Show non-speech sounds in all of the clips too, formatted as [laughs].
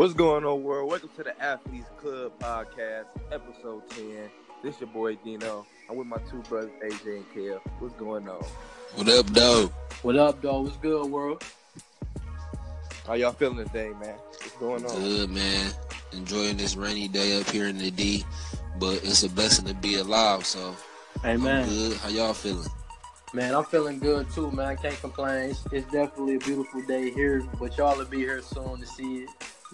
What's going on, world? Welcome to the Athletes Club podcast, episode 10. This your boy Dino. I'm with my two brothers, AJ and Kev. What's going on? What up, dog? What up, dog? What's good, world? How y'all feeling today, man? What's going on? Good, man. Enjoying this rainy day up here in the D, but it's a blessing to be alive. So, Hey, I'm man. good. How y'all feeling? Man, I'm feeling good too, man. I can't complain. It's, it's definitely a beautiful day here, but y'all will be here soon to see it.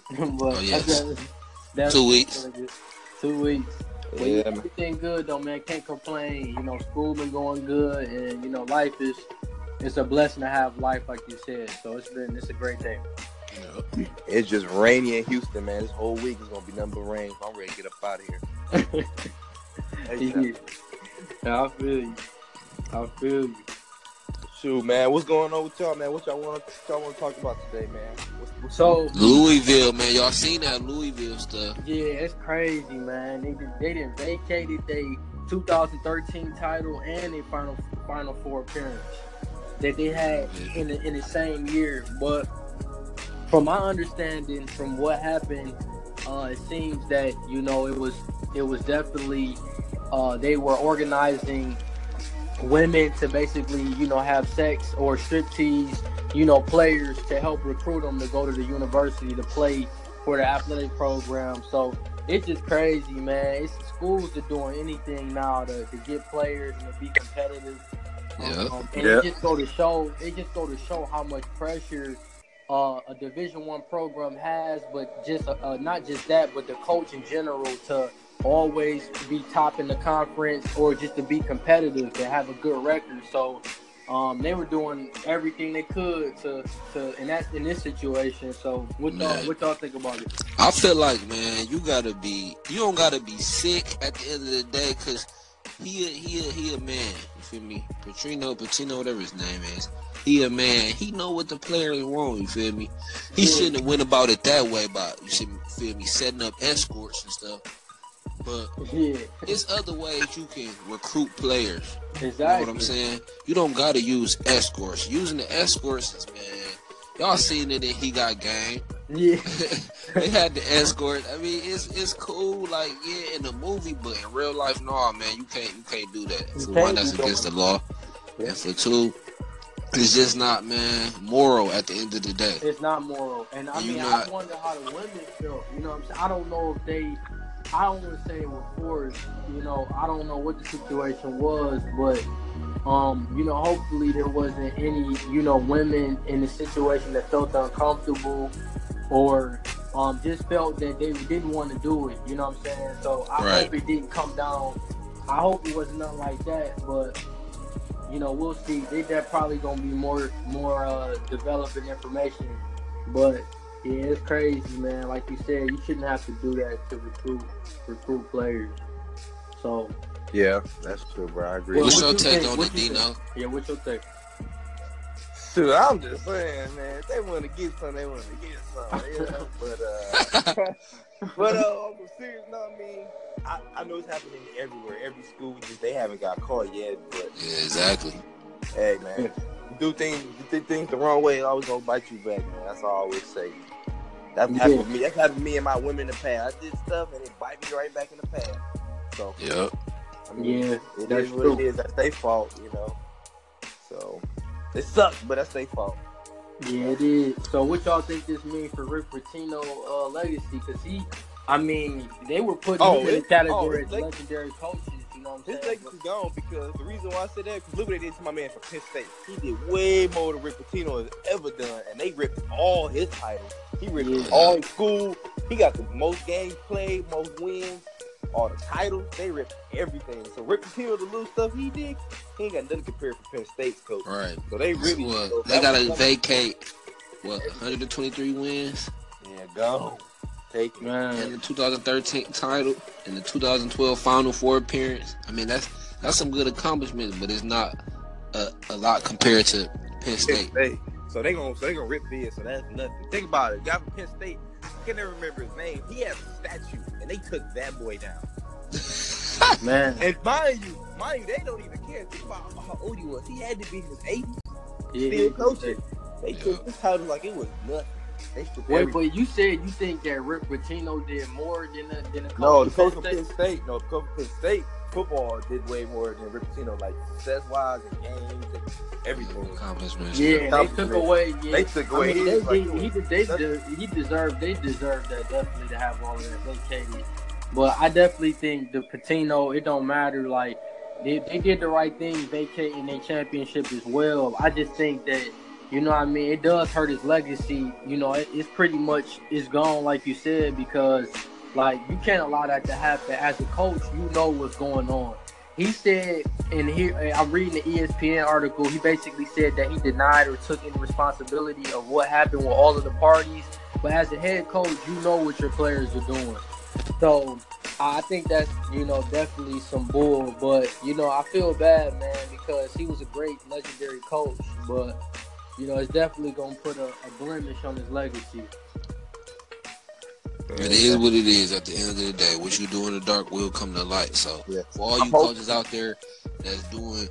[laughs] but Oh, yes. that's- [laughs] that's Two weeks. Two weeks. But yeah, Yeah, man. everything good though, man. Can't complain. You know, school been going good, and you know, life is. It's a blessing to have life, like you said. So it's been. It's a great day. It's just rainy in Houston, man. This whole week is gonna be nothing but rain. I'm ready to get up out of here. [laughs] Hey, Yeah. Yeah, I feel you. I feel you. Shoot, man. What's going on with y'all, man? What y'all want? Y'all want to talk about today, man? So Louisville, man. Y'all seen that Louisville stuff? Yeah, it's crazy, man. They did, they didn't vacated their 2013 title and their final final four appearance that they had in the, in the same year. But from my understanding, from what happened, uh, it seems that you know it was it was definitely uh, they were organizing women to basically you know have sex or striptease you know players to help recruit them to go to the university to play for the athletic program. So it's just crazy, man. It's schools are doing anything now to, to get players and to be competitive. Yeah. Um, and Yeah. it just go to show it just go to show how much pressure uh, a Division One program has, but just uh, not just that, but the coach in general to always be top in the conference or just to be competitive to have a good record. So um, they were doing everything they could to, to in that in this situation. So what y'all what y'all think about it? I feel like, man, you gotta be. You don't gotta be sick at the end of the day, cause he a, he a, he a man. You feel me? Petrino, Patino, whatever his name is. He a man. He know what the players want. You feel me? He Yeah. shouldn't have went about it that way. But you feel me, setting up escorts and stuff. But Yeah, it's other ways you can recruit players. exactly. You know what I'm saying? You don't gotta use escorts. Using the escorts is man. Y'all seen it and he got game. Yeah, [laughs] they had the escort. I mean, it's it's cool, like yeah, in the movie, but in real life, no, man, you can't you can't do that. You For one, that's against the law, Yeah. and for two, it's just not, man, moral at the end of the day. it's not moral. And I You mean, not- I wonder how the women feel. You know what I'm saying? I don't know if they. I don't want to say it was forced. You know, I don't know what the situation was, but um, you know, hopefully there wasn't any, you know, women in the situation that felt uncomfortable or um just felt that they didn't want to do it. You know what I'm saying? So I Right. hope it didn't come down. I hope it was nothing like that, but you know, we'll see. They that probably gonna be more more uh developing information. But yeah, it's crazy, man. Like you said, you shouldn't have to do that to recruit recruit players. So Yeah, that's true, bro. I agree. Well, What's what your you take on it, you Dino? yeah, what's your take? Shoot, I'm just saying, man. If they want to get some, they want to get some. You know? [laughs] but uh, [laughs] but uh, on some serious note, I mean, I, I know it's happening everywhere. Every school, just they haven't got caught yet. But Yeah, exactly. hey, man, do things, do things the wrong way, it always gonna bite you back, man. That's all I always say. That's Yeah. happened to me. That's happened to me and my women in the past. I did stuff and it bite me right back in the past. So Yep. I mean, Yeah, it that's is what true. it is. That's their fault, you know. So it sucks, but that's their fault. Yeah, it is. So what y'all think this means for Rick Pitino uh, legacy? Because he, I mean, they were putting Oh, him in the category oh, as leg- legendary coaches. You know what I'm His saying? legacy gone because the reason why I said that because look what they did to my man from Penn State. He did way more than Rick Pitino has ever done, and they ripped all his titles. He ripped Yeah. all in school. He got the most games played, most wins, all the titles. They ripped everything. So Rick Pitino, the little stuff he did, he ain't got nothing compared to Penn State's coach. Right. So they really Well, so they gotta vacate what 123 wins Yeah, go. Take it. and the 2013 title and the 2012 Final Four appearance. I mean, that's that's some good accomplishments, but it's not a, a lot compared to Penn Penn State. State. So they gonna so they gonna rip this. So that's nothing. Think about it. Guy from Penn State. I can never remember his name. He has a statue, and they took that boy down. [laughs] man, And mind you, mind you, they don't even care. Think about how old he was. He had to be in his 80s, yeah, still coaching. They took this title like it was nothing. They took Wait, but you said you think that Rick Pitino did more than a, than a coach No, the of coach Penn from Penn State. No, the coach from Penn State football did way more than Rick Pitino, like success wise and games and everything. Accomplishments. Yeah, and they took away. Yeah, They took I away mean, his, they, like, they, he, did- they, de- he deserved. They deserved that definitely to have all of that vacated. But I definitely think the Patino. It don't matter. Like they, they did the right thing, vacating their championship as well. I just think that you know, what I mean, it does hurt his legacy. You know, it, it's pretty much it's gone, like you said, because like you can't allow that to happen. As a coach, you know what's going on. He said and here, I'm reading the ESPN article. He basically said that he denied or took any responsibility of what happened with all of the parties. But as a head coach, you know what your players are doing. So I think that's you know definitely some bull. But you know I feel bad, man, because he was a great legendary coach. But you know it's definitely gonna put a, a blemish on his legacy. It is what it is at the end of the day. What you do in the dark will come to light. So Yeah. for all I you hope- coaches out there that's doing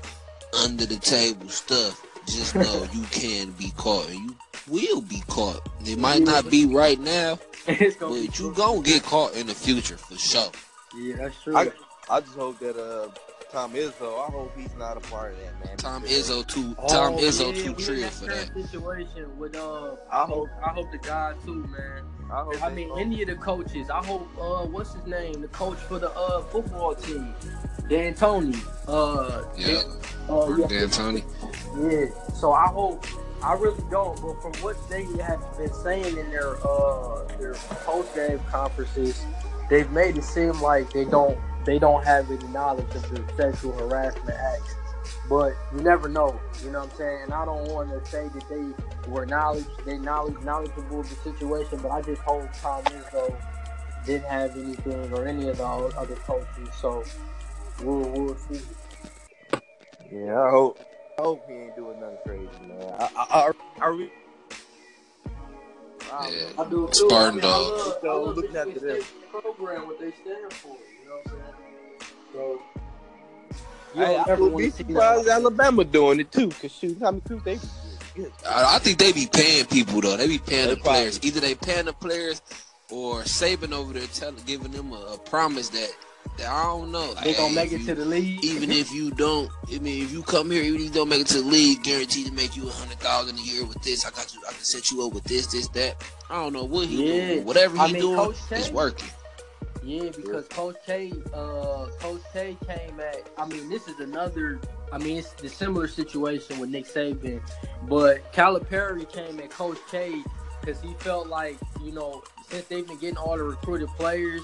under the table stuff, just know [laughs] you can be caught and you will be caught. It might not be right now, [laughs] it's gonna be but you gonna get caught in the future for sure. Yeah, that's true. I, I just hope that uh Tom Izzo, I hope he's not a part of that, man. Tom because Izzo too. Tom Oh, Izzo yeah, too we trill for that. Situation with uh, I hope I hope the guy too, man. I hope I mean, don't- any of the coaches. I hope. Uh, what's his name? The coach for the uh football team, Dantonio. Uh, Yeah, uh, yeah, Dantonio. yeah. So I hope. I really don't, but from what they have been saying in their uh their post game conferences, they've made it seem like they don't they don't have any knowledge of the sexual harassment acts. But you never know, you know what I'm saying? And I don't want to say that they were knowledge they knowledge knowledgeable of the situation, but I just hope Tom Izzo didn't have anything or any of the other coaches. So we'll we'll see. Yeah, I hope I hope he ain't doing nothing crazy, man. I I I, I re- don't Yeah. know. I do too. Spartan I mean, dogs. I love, I So, love looking the after them. program, what they stand for. You know what I'm saying? So, you Hey, I would be surprised Alabama doing it too, cause shoot, how many people they? I, I think they be paying people though. They be paying They the players. probably- Either they paying the players or Saban over there telling, giving them a, a promise that, that I don't know. They like, gonna hey, make it you- to the league. even if you don't, I mean, if you come here, even if you don't make it to the league, guaranteed to make you a hundred thousand a year with this. I got you. I can set you up with this, this, that. I don't know what he Yeah. doing. Whatever he I mean, doing, Coach it's working. Yeah, because Coach K, uh, Coach K came at. I mean, this is another. I mean, it's the similar situation with Nick Saban, but Calipari came at Coach K because he felt like you know since they've been getting all the recruited players,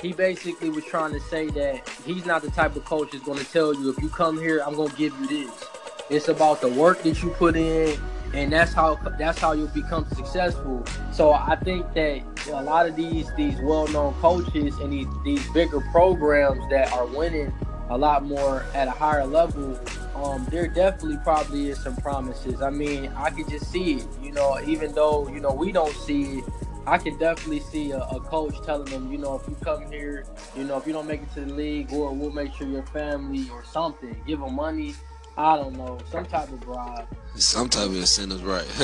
he basically was trying to say that he's not the type of coach that's going to tell you if you come here, I'm going to give you this. It's about the work that you put in, and that's how that's how you'll become successful. So I think that a lot of these these well-known coaches and these these bigger programs that are winning a lot more at a higher level, um, there definitely probably is some promises. I mean, I could just see it. You know, even though you know we don't see it, I can definitely see a, a coach telling them, you know, if you come here, you know, if you don't make it to the league, or we'll make sure your family or something, give them money. I don't know, some type of bribe. Some type of incentives, right? [laughs]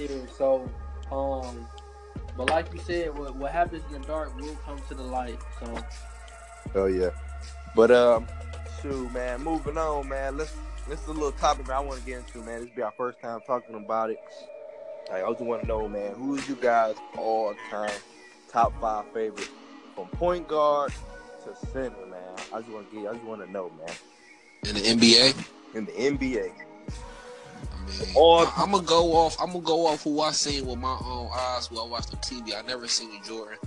yeah, so, um, but like you said, what, what happens in the dark will come to the light. So, Oh yeah. But um, shoot, man. Moving on, man. Let's this is a little topic I want to get into, man. This will be our first time talking about it. Like, I just want to know, man, who is you guys all time top five favorite from point guard to center, man? I just want to get, I just want to know, man. In the NBA, In the NBA, I mean, Or- I, am gonna go off. I'm gonna go off who I seen with my own eyes. Who I watched on TV. I never seen Jordan,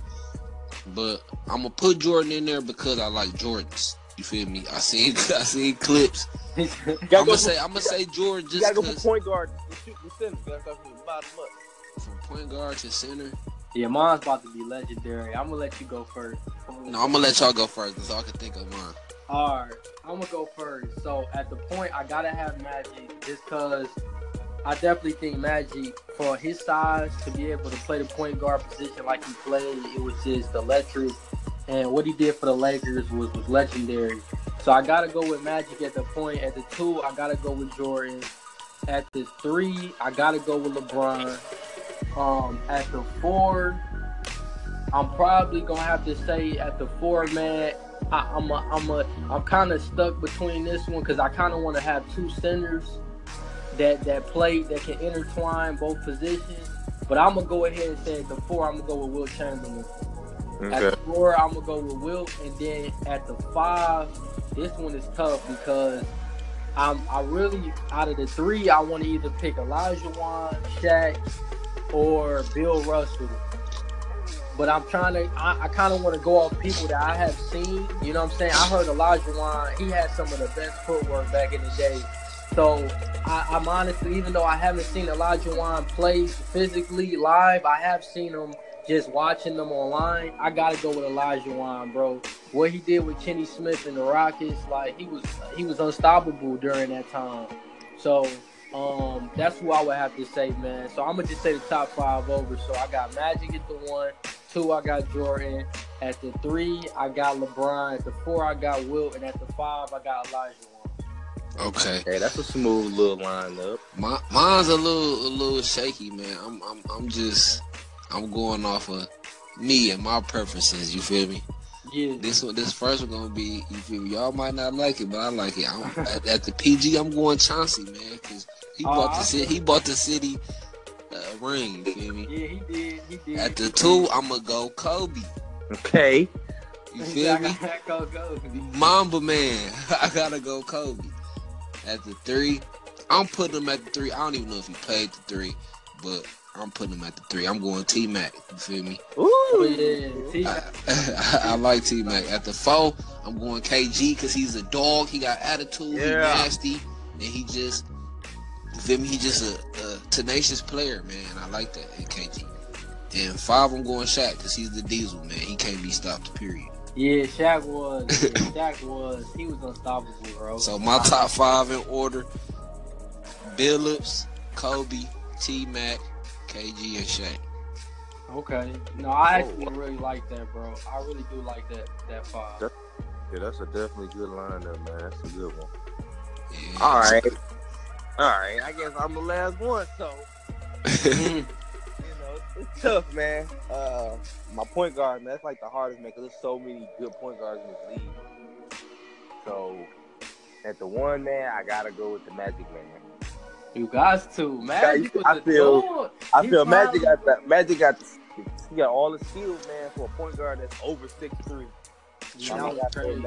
but I'm gonna put Jordan in there because I like Jordans. You feel me? I seen [laughs] I seen clips. [laughs] I'm gotta, go gonna say I'm gonna say Jordan you just gotta go for because point guard and shoot the center. You gotta go from the bottom up. from point guard to center. yeah, mine's about to be legendary. I'm gonna let you go first. No, I'm gonna let y'all go first. That's all I can think of mine. All right, I'm gonna go first. So at the point, I gotta have Magic just because I definitely think Magic, for his size, to be able to play the point guard position like he played, it was just electric. And what he did for the Lakers was, was legendary. So I gotta go with Magic at the point. At the two, I gotta go with Jordan. At the three, I gotta go with LeBron. Um, at the four, I'm probably gonna have to say at the four, man. I, I'm a, I'm a, I'm kind of stuck between this one because I kind of want to have two centers that that play that can intertwine both positions. But I'm gonna go ahead and say at the four, I'm gonna go with Wilt Chamberlain. At the four, I'm gonna go with Wilt, and then at the five, this one is tough because I'm I really out of the three, I want to either pick Olajuwon, Shaq, or Bill Russell. But I'm trying to, I, I kind of want to go off people that I have seen. You know what I'm saying? I heard Olajuwon, he had some of the best footwork back in the day. So I, I'm honestly, even though I haven't seen Olajuwon play physically live, I have seen him just watching them online. I gotta go with Olajuwon, bro. What he did with Kenny Smith and the Rockets, like he was he was unstoppable during that time. So um that's who I would have to say, man. So I'm gonna just say the top five over. So I got Magic at the one, two I got Jordan, at the three I got LeBron, at the four I got Wilt, and at the five I got Elijah Wan. Okay. Hey, that's a smooth little lineup. My, mine's a little a little shaky, man. I'm I'm I'm just I'm going off of me and my preferences. You feel me? Yeah. This one, this first one gonna be. You feel me? Y'all might not like it, but I like it. I'm, at, at the PG, I'm going Chauncey, man, because he Oh, bought the city. He bought the city uh, ring. You feel me? Yeah, he did. He did. At the two, I'm gonna go Kobe. Okay. You I feel me? gotta go, go. Mamba man, [laughs] I gotta go Kobe. At the three, I'm putting him at the three. I don't even know if he played the three, but I'm putting him at the three. I'm going T Mac. You feel me? Oh Ooh. yeah, T- I, [laughs] I like T Mac. At the four, I'm going KG because he's a dog. He got attitude. He nasty, and he just you feel me. He just a, a tenacious player, man. I like that at KG. And five, I'm going Shaq because he's the diesel, man. He can't be stopped. Period. yeah, Shaq was. [laughs] Yeah, Shaq was. He was unstoppable, bro. So my top five in order: Billups, Kobe, T Mac, KG, and Shaq. Okay. No, I Oh. actually really like that, bro. I really do like that. That five. That- Yeah, that's a definitely good lineup, man. That's a good one. Yeah. All right. All right. I guess I'm the last one, so [laughs] you know it's tough, man. Uh, my point guard, man, that's like the hardest, man, because there's so many good point guards in this league. So at the one, man, I gotta go with the Magic, man. you guys too. Magic was I feel-. I He feel Magic probably- got the Magic got the, he got all the skills, man, for a point guard that's over six three. Yeah, that was crazy.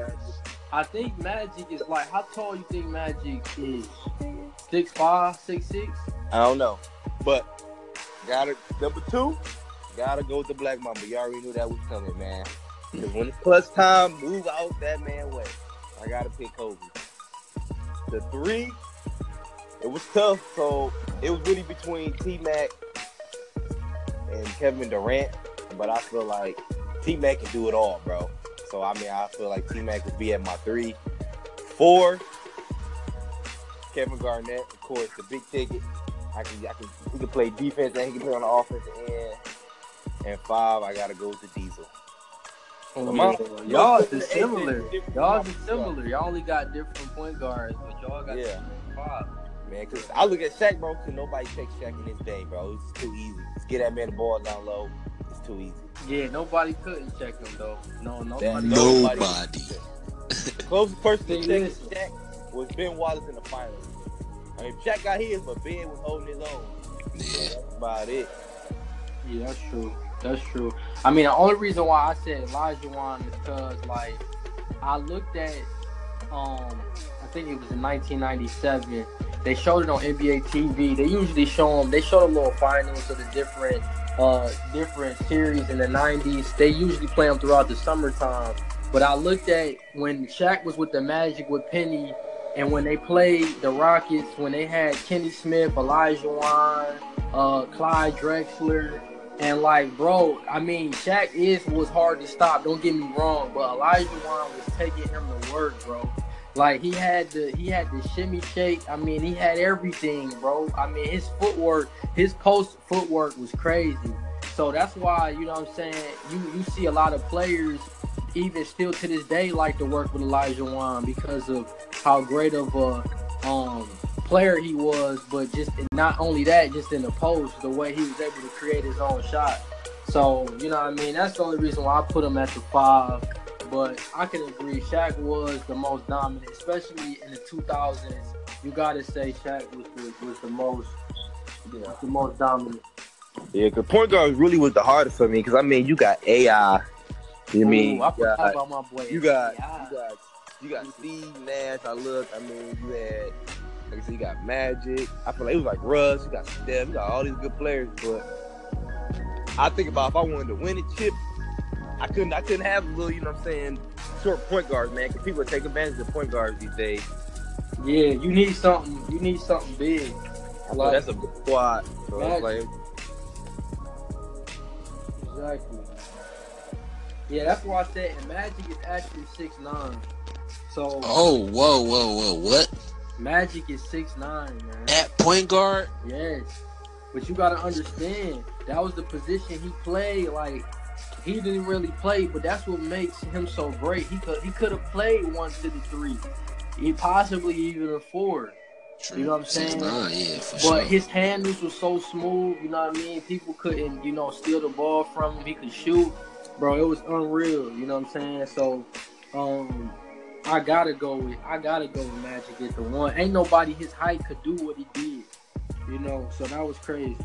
I think Magic is like how tall you think Magic is? Six five, six six? I don't know, but gotta number two, gotta go with the Black Mamba. You already knew that was coming, man. Because when it's clutch time, move out that man way. I gotta pick Kobe. The three, it was tough. So it was really between T Mac and Kevin Durant, but I feel like T Mac can do it all, bro. So I mean, I feel like T Mac would be at my three, four. Kevin Garnett, of course, the big ticket. I can, I can, he can play defense and he can play on the offensive end. And five, I gotta go with the Diesel. Oh, Lamar- yeah. Y'all Different is similar. Y'all is similar. Y'all only got different point guards, but y'all got Yeah. the five. Man, cause I look at Shaq, bro, cause nobody takes Shaq in this day, bro. It's too easy. Just get that man the ball down low. It's too easy. Yeah, nobody couldn't check him though. No, nobody. No. Nobody. The [laughs] closest person to check. Shaq was Ben Wallace in the finals. I mean, Shaq got his, but Ben was holding his own. Yeah. That's about it. Yeah, that's true. That's true. I mean, the only reason why I said Olajuwon is because, like, I looked at, um, I think it was in 1997. They showed it on NBA TV. They usually show them. They show the little finals of the different, uh, different series in the 90s. They usually play them throughout the summertime. But I looked at when Shaq was with the Magic with Penny, and when they played the Rockets, when they had Kenny Smith, Olajuwon, uh, Clyde Drexler, and like, bro, I mean, Shaq is was hard to stop. Don't get me wrong, but Elijah Wan was taking him to work, bro. Like he had the he had the shimmy shake. I mean, he had everything, bro. I mean, his footwork, his post footwork was crazy. So that's why you know what I'm saying. You you see a lot of players even still to this day like to work with Olajuwon because of how great of a um player he was, but just not only that, just in the post, the way he was able to create his own shot. So, you know what I mean? That's the only reason why I put him at the five. But I can agree, Shaq was the most dominant, especially in the 2000s. You got to say Shaq was the, was the most, know, the most dominant. Yeah, because point guard really was the hardest for me. Because I mean, you got AI. You Ooh, mean I you forgot got, about my boy. you got AI. you got you got Steve Nash. I look. I mean, you had like I said, you got Magic. I feel like it was like Russ. You got Steph. You got all these good players. But I think about if I wanted to win a chip, I couldn't. I couldn't have a little. You know what I'm saying? Short point guards, man. Because people take advantage of point guards these days. Yeah, you need something. You need something big. Oh, so Like- that's a big squad. So it's Magic. like Exactly. Yeah, that's why I said and Magic is actually six nine. So Oh, whoa, whoa, whoa, what? Magic is six nine, man. At point guard? Yes. But you gotta understand, that was the position he played. Like he didn't really play, but that's what makes him so great. He could he could have played one to the three. He possibly even a four. You know what I'm Six saying? nine, yeah, But sure. his handles were so smooth, you know what I mean? People couldn't, you know, steal the ball from him. He could shoot. Bro, it was unreal, you know what I'm saying? So um I gotta go with I gotta go with Magic at the one. Ain't nobody his height could do what he did. You know, so that was crazy.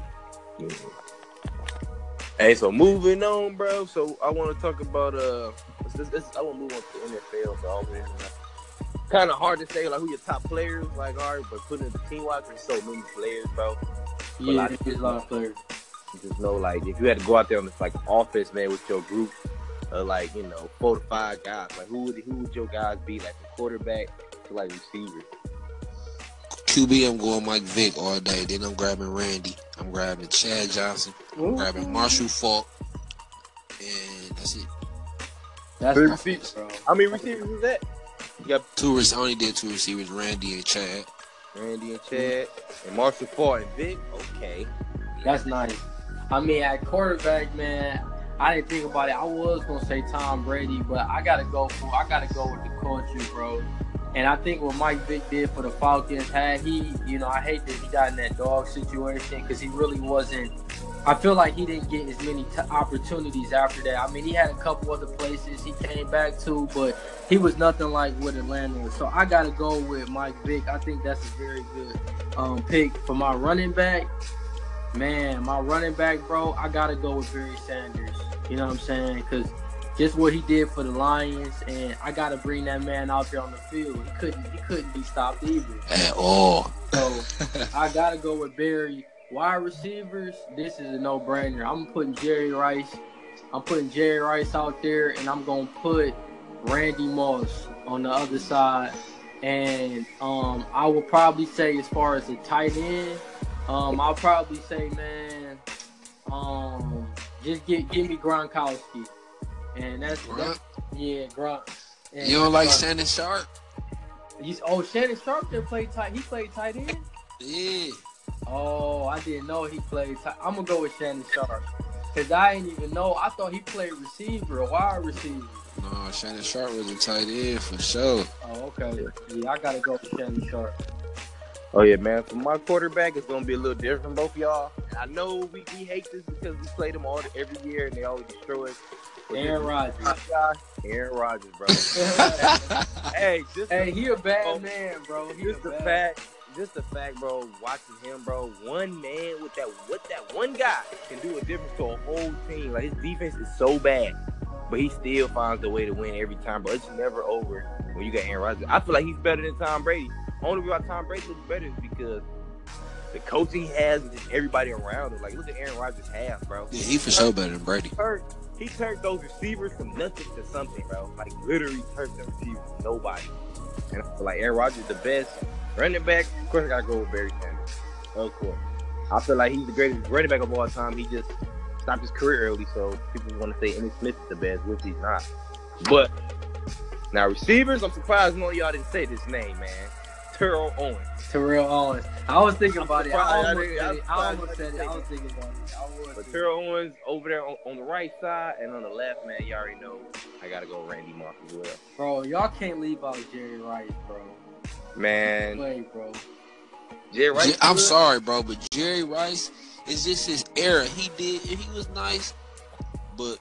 Hey, so moving on, bro. So I want to talk about uh, this, this, I want to move on to NFL. So always kind of hard to say like who your top players like are, but putting it the team wise, there's so many players, bro. Yeah, lot of there's a lot of players. You just know like if you had to go out there on this like offense, man, with your group, of like you know four to five guys, like who would who would your guys be like from quarterback to like receiver? QB, I'm going Mike Vick all day. Then I'm grabbing Randy. I'm grabbing Chad Johnson. I'm grabbing Marshall Faulk. And that's it. That's Three my receivers. bro. How many receivers is that? You got Two rec- I only did two receivers, Randy and Chad. Randy and Chad and Marshall Ford and Vick. Okay. That's nice. I mean, at quarterback, man, I didn't think about it. I was gonna say Tom Brady, but I gotta go for I gotta go with the culture, bro. And I think what Mike Vick did for the Falcons, had he, you know, I hate that he got in that dog situation because he really wasn't. I feel like he didn't get as many t- opportunities after that. I mean, he had a couple other places he came back to, but he was nothing like what Atlanta was. So I gotta go with Mike Vick. I think that's a very good um, pick for my running back. Man, my running back, bro, I gotta go with Barry Sanders. You know what I'm saying? Because just what he did for the Lions, and I gotta bring that man out there on the field. He couldn't, he couldn't be stopped either. At all. So I gotta go with Barry. Wide receivers, this is a no-brainer. I'm putting Jerry Rice. I'm putting Jerry Rice out there, and I'm gonna put Randy Moss on the other side. And um, I will probably say, as far as the tight end, um, I'll probably say, man, um, just get give me Gronkowski, and that's, that's yeah, Gronk. And You don't like Gronk. Shannon Sharpe? He's, oh, Shannon Sharpe didn't play tight. He played tight end. Yeah. Oh, I didn't know he played. Tight. I'm gonna go with Shannon Sharpe because I didn't even know. I thought he played receiver, a wide receiver. No, Shannon Sharpe was a tight end for sure. Oh, okay. Yeah, I gotta go with Shannon Sharpe. Oh yeah, man. For my quarterback, it's gonna be a little different from both of y'all. And I know we, we hate this because we play them all every year and they always destroy us. But Aaron this- Rodgers. my Aaron Rodgers, bro. [laughs] hey, just hey, the, he a bad Oh, man, bro. He just a the bad- fact, just the fact, bro. Watching him, bro. One man with that, what that one guy can do a difference to a whole team. Like his defense is so bad, but he still finds a way to win every time, bro. It's never over when you got Aaron Rodgers. I feel like he's better than Tom Brady. Only reason why Tom Brady looks better is because the coaching he has and just everybody around him. Like look at Aaron Rodgers' half, bro. Yeah, he for sure better than Brady. Turned, he turned those receivers from nothing to something, bro. Like literally turned them receivers from nobody. And I feel like Aaron Rodgers is the best running back. Of course, I gotta go with Barry Sanders. Of course, I feel like he's the greatest running back of all time. He just stopped his career early, so people want to say Emmitt Smith is the best, which he's not. But now receivers, I'm surprised none of y'all didn't say this name, man. Terrell Owens. Terrell Owens. I was thinking about it. I I almost said it. I almost said it. I was thinking about it. But. Terrell Owens over there on, on the right side and on the left, man, y'all already know I gotta go Randy Moss as well. Bro, y'all can't leave out Jerry Rice, bro. Man, Play, bro. Jerry Rice. I'm good. sorry, bro, but Jerry Rice is just his era. He did he was nice, but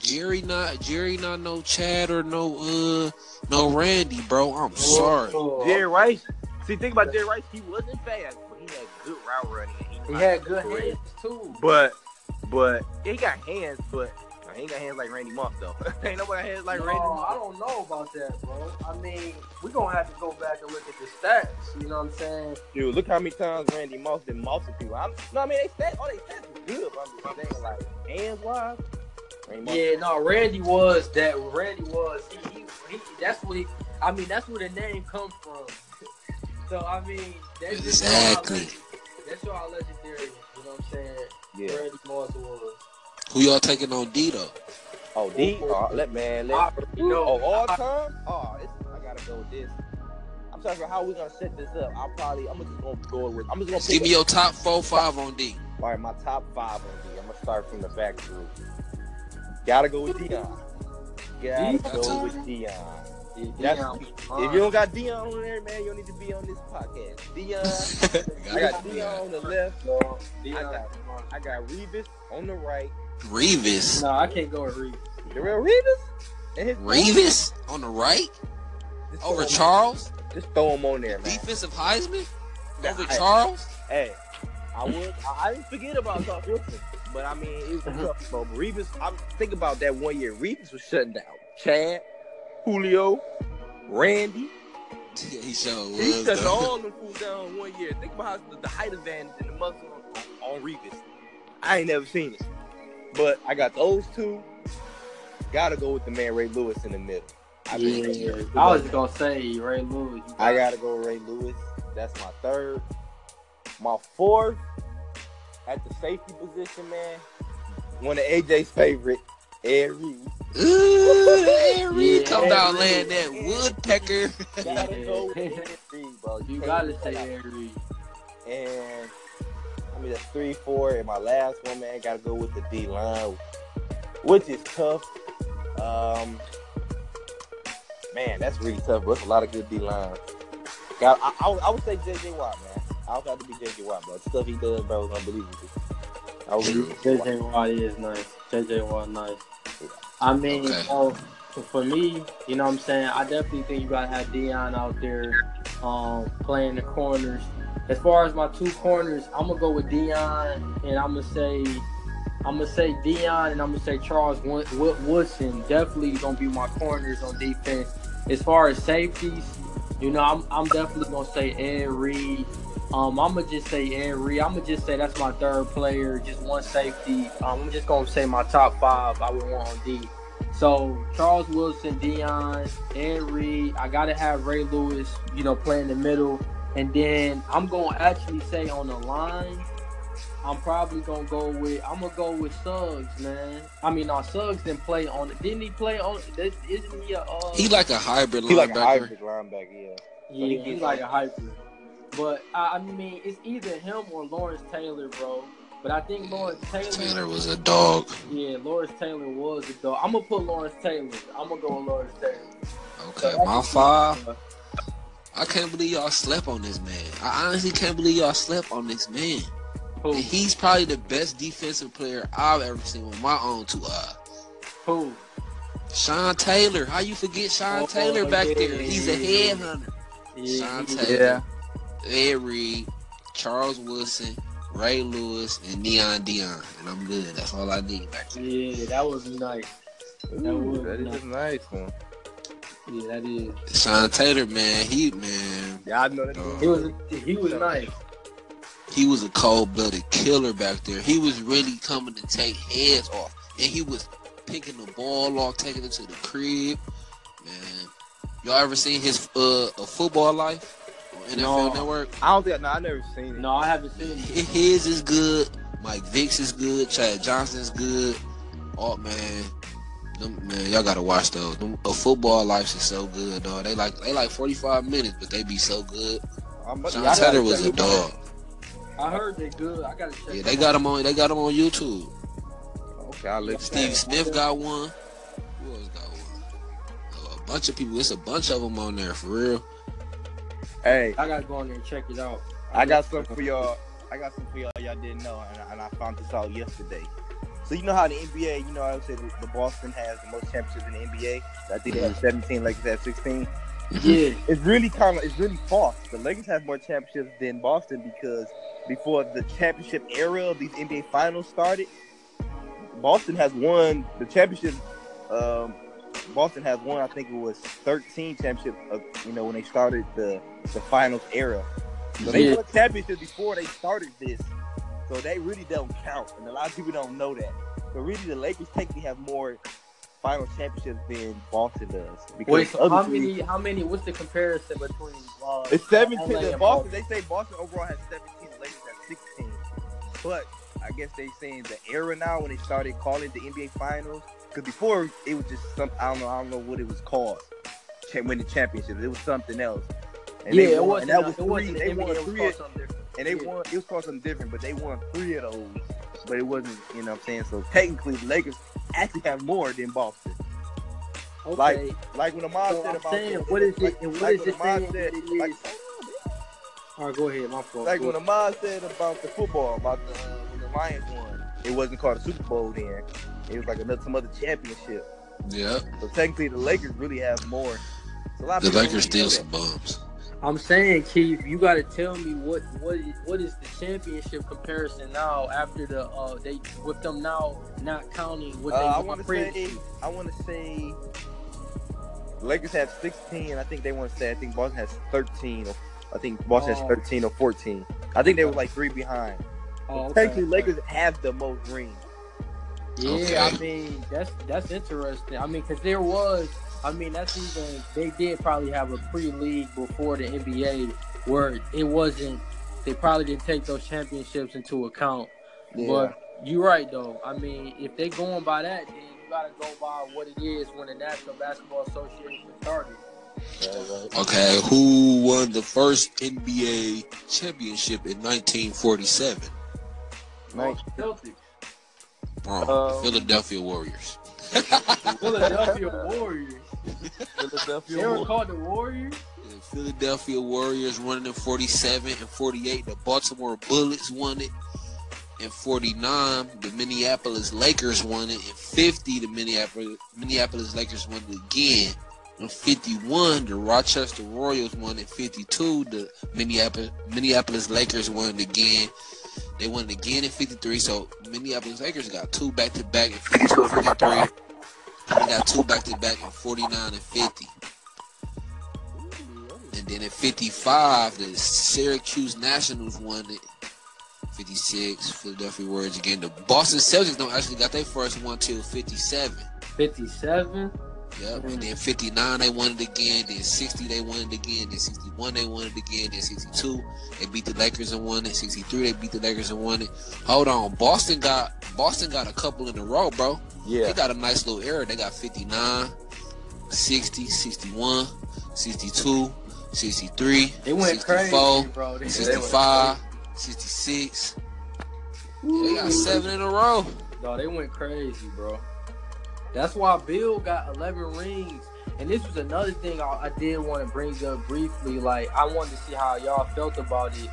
Jerry not Jerry not no Chad or no uh no Randy, bro. I'm sorry. Jerry Rice. See, think about Jerry Rice. He wasn't fast, but he had good route running. and He had good correct. hands too. But, but he got hands, but he ain't got hands like Randy Moss though. [laughs] ain't nobody got hands like No, Randy I don't know about that, bro. I mean, we're gonna have to go back and look at the stats. You know what I'm saying? Dude, look how many times Randy Moss been mossing people. I'm, no, I mean they stats, all they stats was good. But I'm just saying, like hands wise, Randy Moss. Yeah, no, Randy was that. Randy was. He, he, he that's what he. I mean, that's where the name comes from. so I mean, that's just how Exactly. That's show how legendary. You know what I'm saying? Yeah. Randy Moss was. Who y'all taking on D though? Oh, D. Oh, let man. Let, I, you know, oh, all time. Oh, it's, I gotta go with this. I'm talking about how we gonna set this up. I'll probably. I'm just gonna go with. I'm just gonna Give me your top four, five on D. All right, my top five on D. I'm gonna start from the back group. Gotta go with Deion. Gotta Got go with Deion. Yeah, That's, Deion if you don't got Deion on there, man, you don't need to be on this podcast. Deion, [laughs] I got Deion on the left. No, I got- was. I got Revis on the right. Revis. No, I can't go with Reed. The real Revis. And Revis on the right Just over throw him- Charles. Just throw him on there, man. Defensive Heisman over I- Charles. Hey, I would. I, I didn't forget about Charles Woodson, but I mean, it was tough. Bro. Revis, I'm think about that one year. Revis was shutting down. Chad, Julio, Randy. Yeah, he sure He shut all them fools down one year. Think about how the, the height advantage and the muscle on, on Revis. I ain't never seen it, but I got those two. Gotta go with the man Ray Lewis in the middle. I mean, Yeah, I was just gonna say Ray Lewis. you I got- gotta go Ray Lewis. That's my third. My fourth at the safety position, man. One of AJ's favorite, Ed Reed. Ooh, Ed Reed Yeah, come Ed down Reed. laying that woodpecker. Gotta go [laughs] with Ed Reed, bro. You can't gotta say that. Ed Reed. And I mean that's three, four, and my last one, man, gotta go with the D line, which is tough. Um, man, that's really tough. But it's a lot of good D lines. Got, I, I, would- I would say JJ Watt, man. I would have to be JJ Watt, bro. The stuff he does, bro, is unbelievable. I would be JJ Watt is nice. JJ Watt nice. I mean, Okay. oh, for me, you know what I'm saying? I definitely think you gotta have Deion out there um, playing the corners. As far as my two corners, I'm gonna go with Deion and I'm gonna say I'm gonna say Deion and I'm gonna say Charles Wood- Wood- Woodson. Definitely gonna be my corners on defense. As far as safeties, you know, I'm, I'm definitely gonna say Ed Reed. Um, I'm gonna just say Ed Reed. I'm gonna just say that's my third player, just one safety. Um, I'm just gonna say my top five. I would want on D. So Charles Woodson, Deion, Ed Reed. I gotta have Ray Lewis, you know, play in the middle, and then I'm gonna actually say on the line. I'm probably gonna go with. I'm gonna go with Suggs, man. I mean, no, Suggs didn't play on. It. Didn't he play on? Isn't he a? Uh, He like a hybrid linebacker He like a linebacker. hybrid linebacker, yeah. yeah, he he's like like- a hybrid. But I I mean, it's either him or Lawrence Taylor, bro. But I think Lawrence Taylor. Taylor was a dog. Yeah, Lawrence Taylor was a dog. I'm gonna put Lawrence Taylor. I'm gonna go with Lawrence Taylor. Okay, my five. I can't believe y'all slept on this man. I honestly can't believe y'all slept on this man. Who? And he's probably the best defensive player I've ever seen with my own two eyes. Who? Sean Taylor. How you forget Sean Oh, Taylor back yeah, there? He's a headhunter. Yeah, Sean he- Taylor. Ed Reed, Charles Woodson, Ray Lewis, and Neon Deion. And I'm good. That's all I need back there. yeah, that was nice. That was that is nice. a nice one. Yeah, that is. Sean Taylor, man, he man, Yeah, I know that. Uh, He was. He was nice. he was a cold blooded killer back there. He was really coming to take heads off. And he was picking the ball off, taking it to the crib. Man. Y'all ever seen his uh a football life on NFL No. Network? I don't think. No, I never seen it. No, I haven't seen it. His is good. Mike Vick's is good. Chad Johnson's good. Oh man, them, man, y'all gotta watch those. Them, a football life is so good, dog. They like they like forty five minutes, but they be so good. I'm, Sean I gotta was a dog. I heard they good. I gotta check. Yeah, they got him on. They got him on YouTube. Okay, I'll let Steve you. Smith got one. Who else got one? Oh, a bunch of people. It's a bunch of them on there for real. Hey, I gotta go in there and check it out. I got something for y'all. I got something for y'all y'all didn't know, and I, and I found this out yesterday. So you know how the NBA, you know, I said the Boston has the most championships in the NBA. I think they have 17, Lakers have 16. Yeah, [laughs] It's really kind of it's really false. The Lakers have more championships than Boston because before the championship era of these NBA finals started, Boston has won the championship. Um, Boston has won, I think it was 13 championships. Of, you know when they started the the finals era. So they Yeah. won championships before they started this. So they really don't count, and a lot of people don't know that. But really, the Lakers technically have more final championships than Boston does. Because Wait, so how teams- many? How many? What's the comparison between? Uh, It's 17 LA to and Boston. They say Boston overall has 17, the Lakers have 16. But I guess they're saying the era now when they started calling the NBA Finals. Because before it was just some I don't know I don't know what it was called. Cha- Winning championships. It was something else. And yeah, they it wasn't. and that it was three. They the won it was three. Called of- something different. And they Yeah. won. It was called something different, but they won three of those. But it wasn't. You know what I'm saying? So technically, the Lakers actually have more than Boston. Okay. Like- Like when Ahmad So said I'm about saying, the- what is it- like- and what like is it Ahmad saying said- that like- is? All right, go ahead. My fault. Like when ahead. Ahmad said about the football, about the uh, when the Lions won, it wasn't called a Super Bowl then. It was like another some other championship. Yeah, So technically, the Lakers really have more. So a lot the people Lakers don't really still some bums. I'm saying, Keith, you got to tell me what what is, what is the championship comparison now after the uh they with them now not counting what they Uh, I want to say, I want to say, Lakers have 16. I think they want to say, I think Boston has 13. Or I think Boston Oh. has 13 or 14. I think they were like three behind. Oh, okay, Technically, okay. Lakers have the most rings. Yeah, Okay. I mean that's that's interesting. I mean, because there was, I mean, that's even they did probably have a pre-league before the NBA where it wasn't. They probably didn't take those championships into account. But you're right though. I mean, if they're going by that, then you gotta go by what it is when the National Basketball Association started. Okay, who won the first NBA championship in 1947? Right. Celtics, Wrong. Um, Philadelphia Warriors. [laughs] Philadelphia Warriors. Philadelphia They were Warriors. called the Warriors. Philadelphia Warriors won it in 47 and 48. The Baltimore Bullets won it in 49. The Minneapolis Lakers won it in 50. The Minneapolis Minneapolis Lakers won it again in 51. The Rochester Royals won it 52. The Minneapolis Minneapolis Lakers won it again. They won it again in 53. So Minneapolis Lakers got two back to back in 52 and 53. They got two back to back in 49 and 50. And then in 55, the Syracuse Nationals won it. 56, Philadelphia Warriors again. The Boston Celtics don't actually got their first one till 57. Fifty-seven. Yep. And then 59, they won it again. Then 60, they won it again. Then 61, they won it again. Then 62, they beat the Lakers and won it. 63, they beat the Lakers and won it. Hold on, Boston got Boston got a couple in a row, bro. Yeah. They got a nice little era. They got 59, 60, 61, 62, 63, They went 64, crazy, bro. They, 65, 66. Yeah, they got seven in a row. No, they went crazy, bro. That's why Bill got 11 rings. And this was another thing I, I did want to bring up briefly. Like, I wanted to see how y'all felt about it.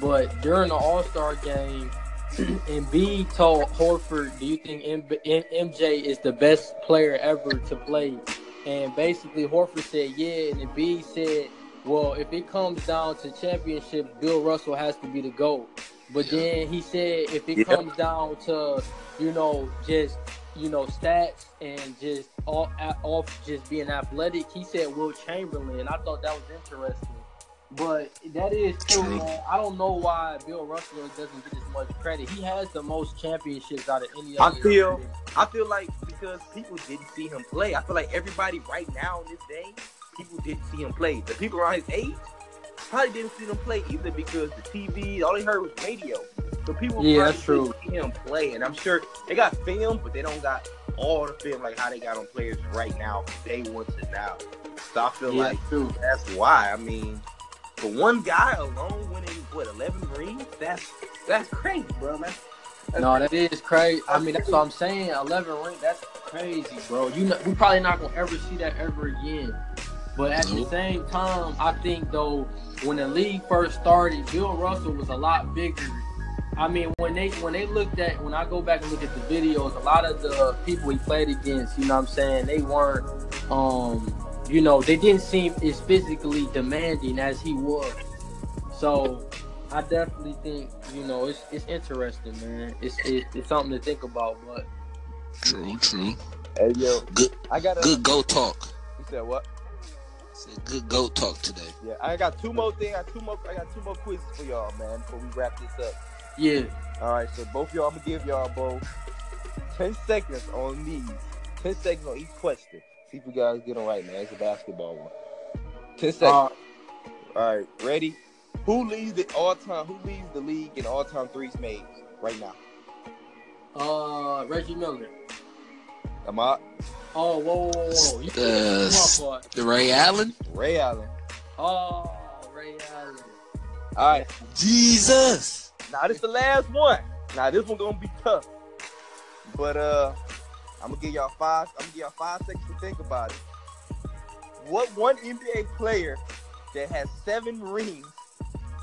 But during the All Star game, [clears throat] Embiid told Horford, "Do you think MJ is the best player ever to play?" And basically, Horford said, "Yeah," and Embiid said, "Well, if it comes down to championship, Bill Russell has to be the GOAT." But then he said, if it Yeah. comes down to, you know, just you know stats and just all off just being athletic, he said Wilt Chamberlain. And I thought that was interesting. But that is true, man. I don't know why Bill Russell doesn't get as much credit. He has the most championships out of any I feel- I feel like because people didn't see him play. I feel like everybody right now in this day, people didn't see him play. The people around his age probably didn't see him play either because the TV, all they heard was radio. So people Yeah, that's true. see him play, and I'm sure they got film, but they don't got all the film like how they got on players right now day one to now. So I feel Yeah, like true. that's why. I mean, for one guy alone winning what 11 rings, that's that's crazy, bro. That's, that's No, that is crazy. I mean, that's what I'm saying. Eleven ring, that's crazy, bro. You know, we probably not gonna ever see that ever again. But at the same time, I think though when the league first started, Bill Russell was a lot bigger. I mean, when they when they looked at when I go back and look at the videos, a lot of the people he played against, you know what I'm saying, they weren't um, you know, they didn't seem as physically demanding as he was. So I definitely think, you know, it's it's interesting, man. It's it's, it's something to think about, but True, true. Hey yo, Good, I got a. good go talk. You said what? Said good go talk today. Yeah, I got two more things. I got two more. I got two more quizzes for y'all, man. Before we wrap this up. Yeah. All right, so both y'all, I'm gonna give y'all both ten seconds on these. Ten seconds on each question. See if you guys get them right, man. It's a basketball one. Ten seconds. Uh, All right, ready? Who leads the all-time? Who leads the league in all-time threes made right now? uh Reggie Miller. Am I Oh, whoa, whoa, whoa, whoa. You Uh. The Ray Allen. Ray Allen? Oh, Ray Allen. All right, Jesus. Now this the last one. Now this one gonna be tough, but uh, I'm gonna give y'all five. I'm gonna give y'all five seconds to think about it. What one NBA player that has seven rings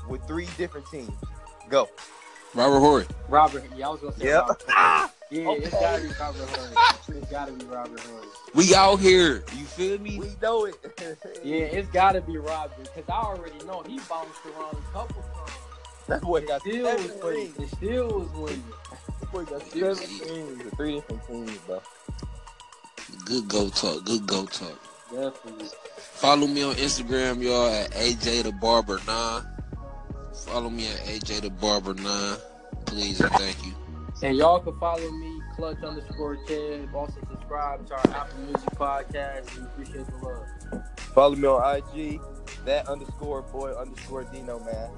with three different teams? Go. Robert Horry. Robert. Yeah, I was gonna say Yep. Robert. Ah, Yeah, Okay. it's gotta be Robert Horry. It's gotta be Robert Horry. We out here. You feel me? we know it. Yeah, it's gotta be Robert because I already know he bounced around a couple times. That boy got Still was seven winning. rings. It still was winning. That boy got seven rings with three different teams, bro. Good go talk. Good go talk. Definitely. Follow me on Instagram, y'all, at AJ the Barber 9. Follow me at AJ the Barber 9. Please and thank you. And y'all can follow me, clutch underscore Kev. Also subscribe to our Apple Music podcast. We appreciate the love. Follow me on IG, that underscore boy underscore Dino, man.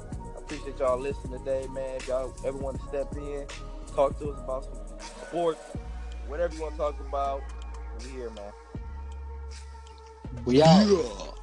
I appreciate y'all listening today, man. If y'all ever want to step in, talk to us about some sports, whatever you want to talk about, we here, man. We out. Yeah.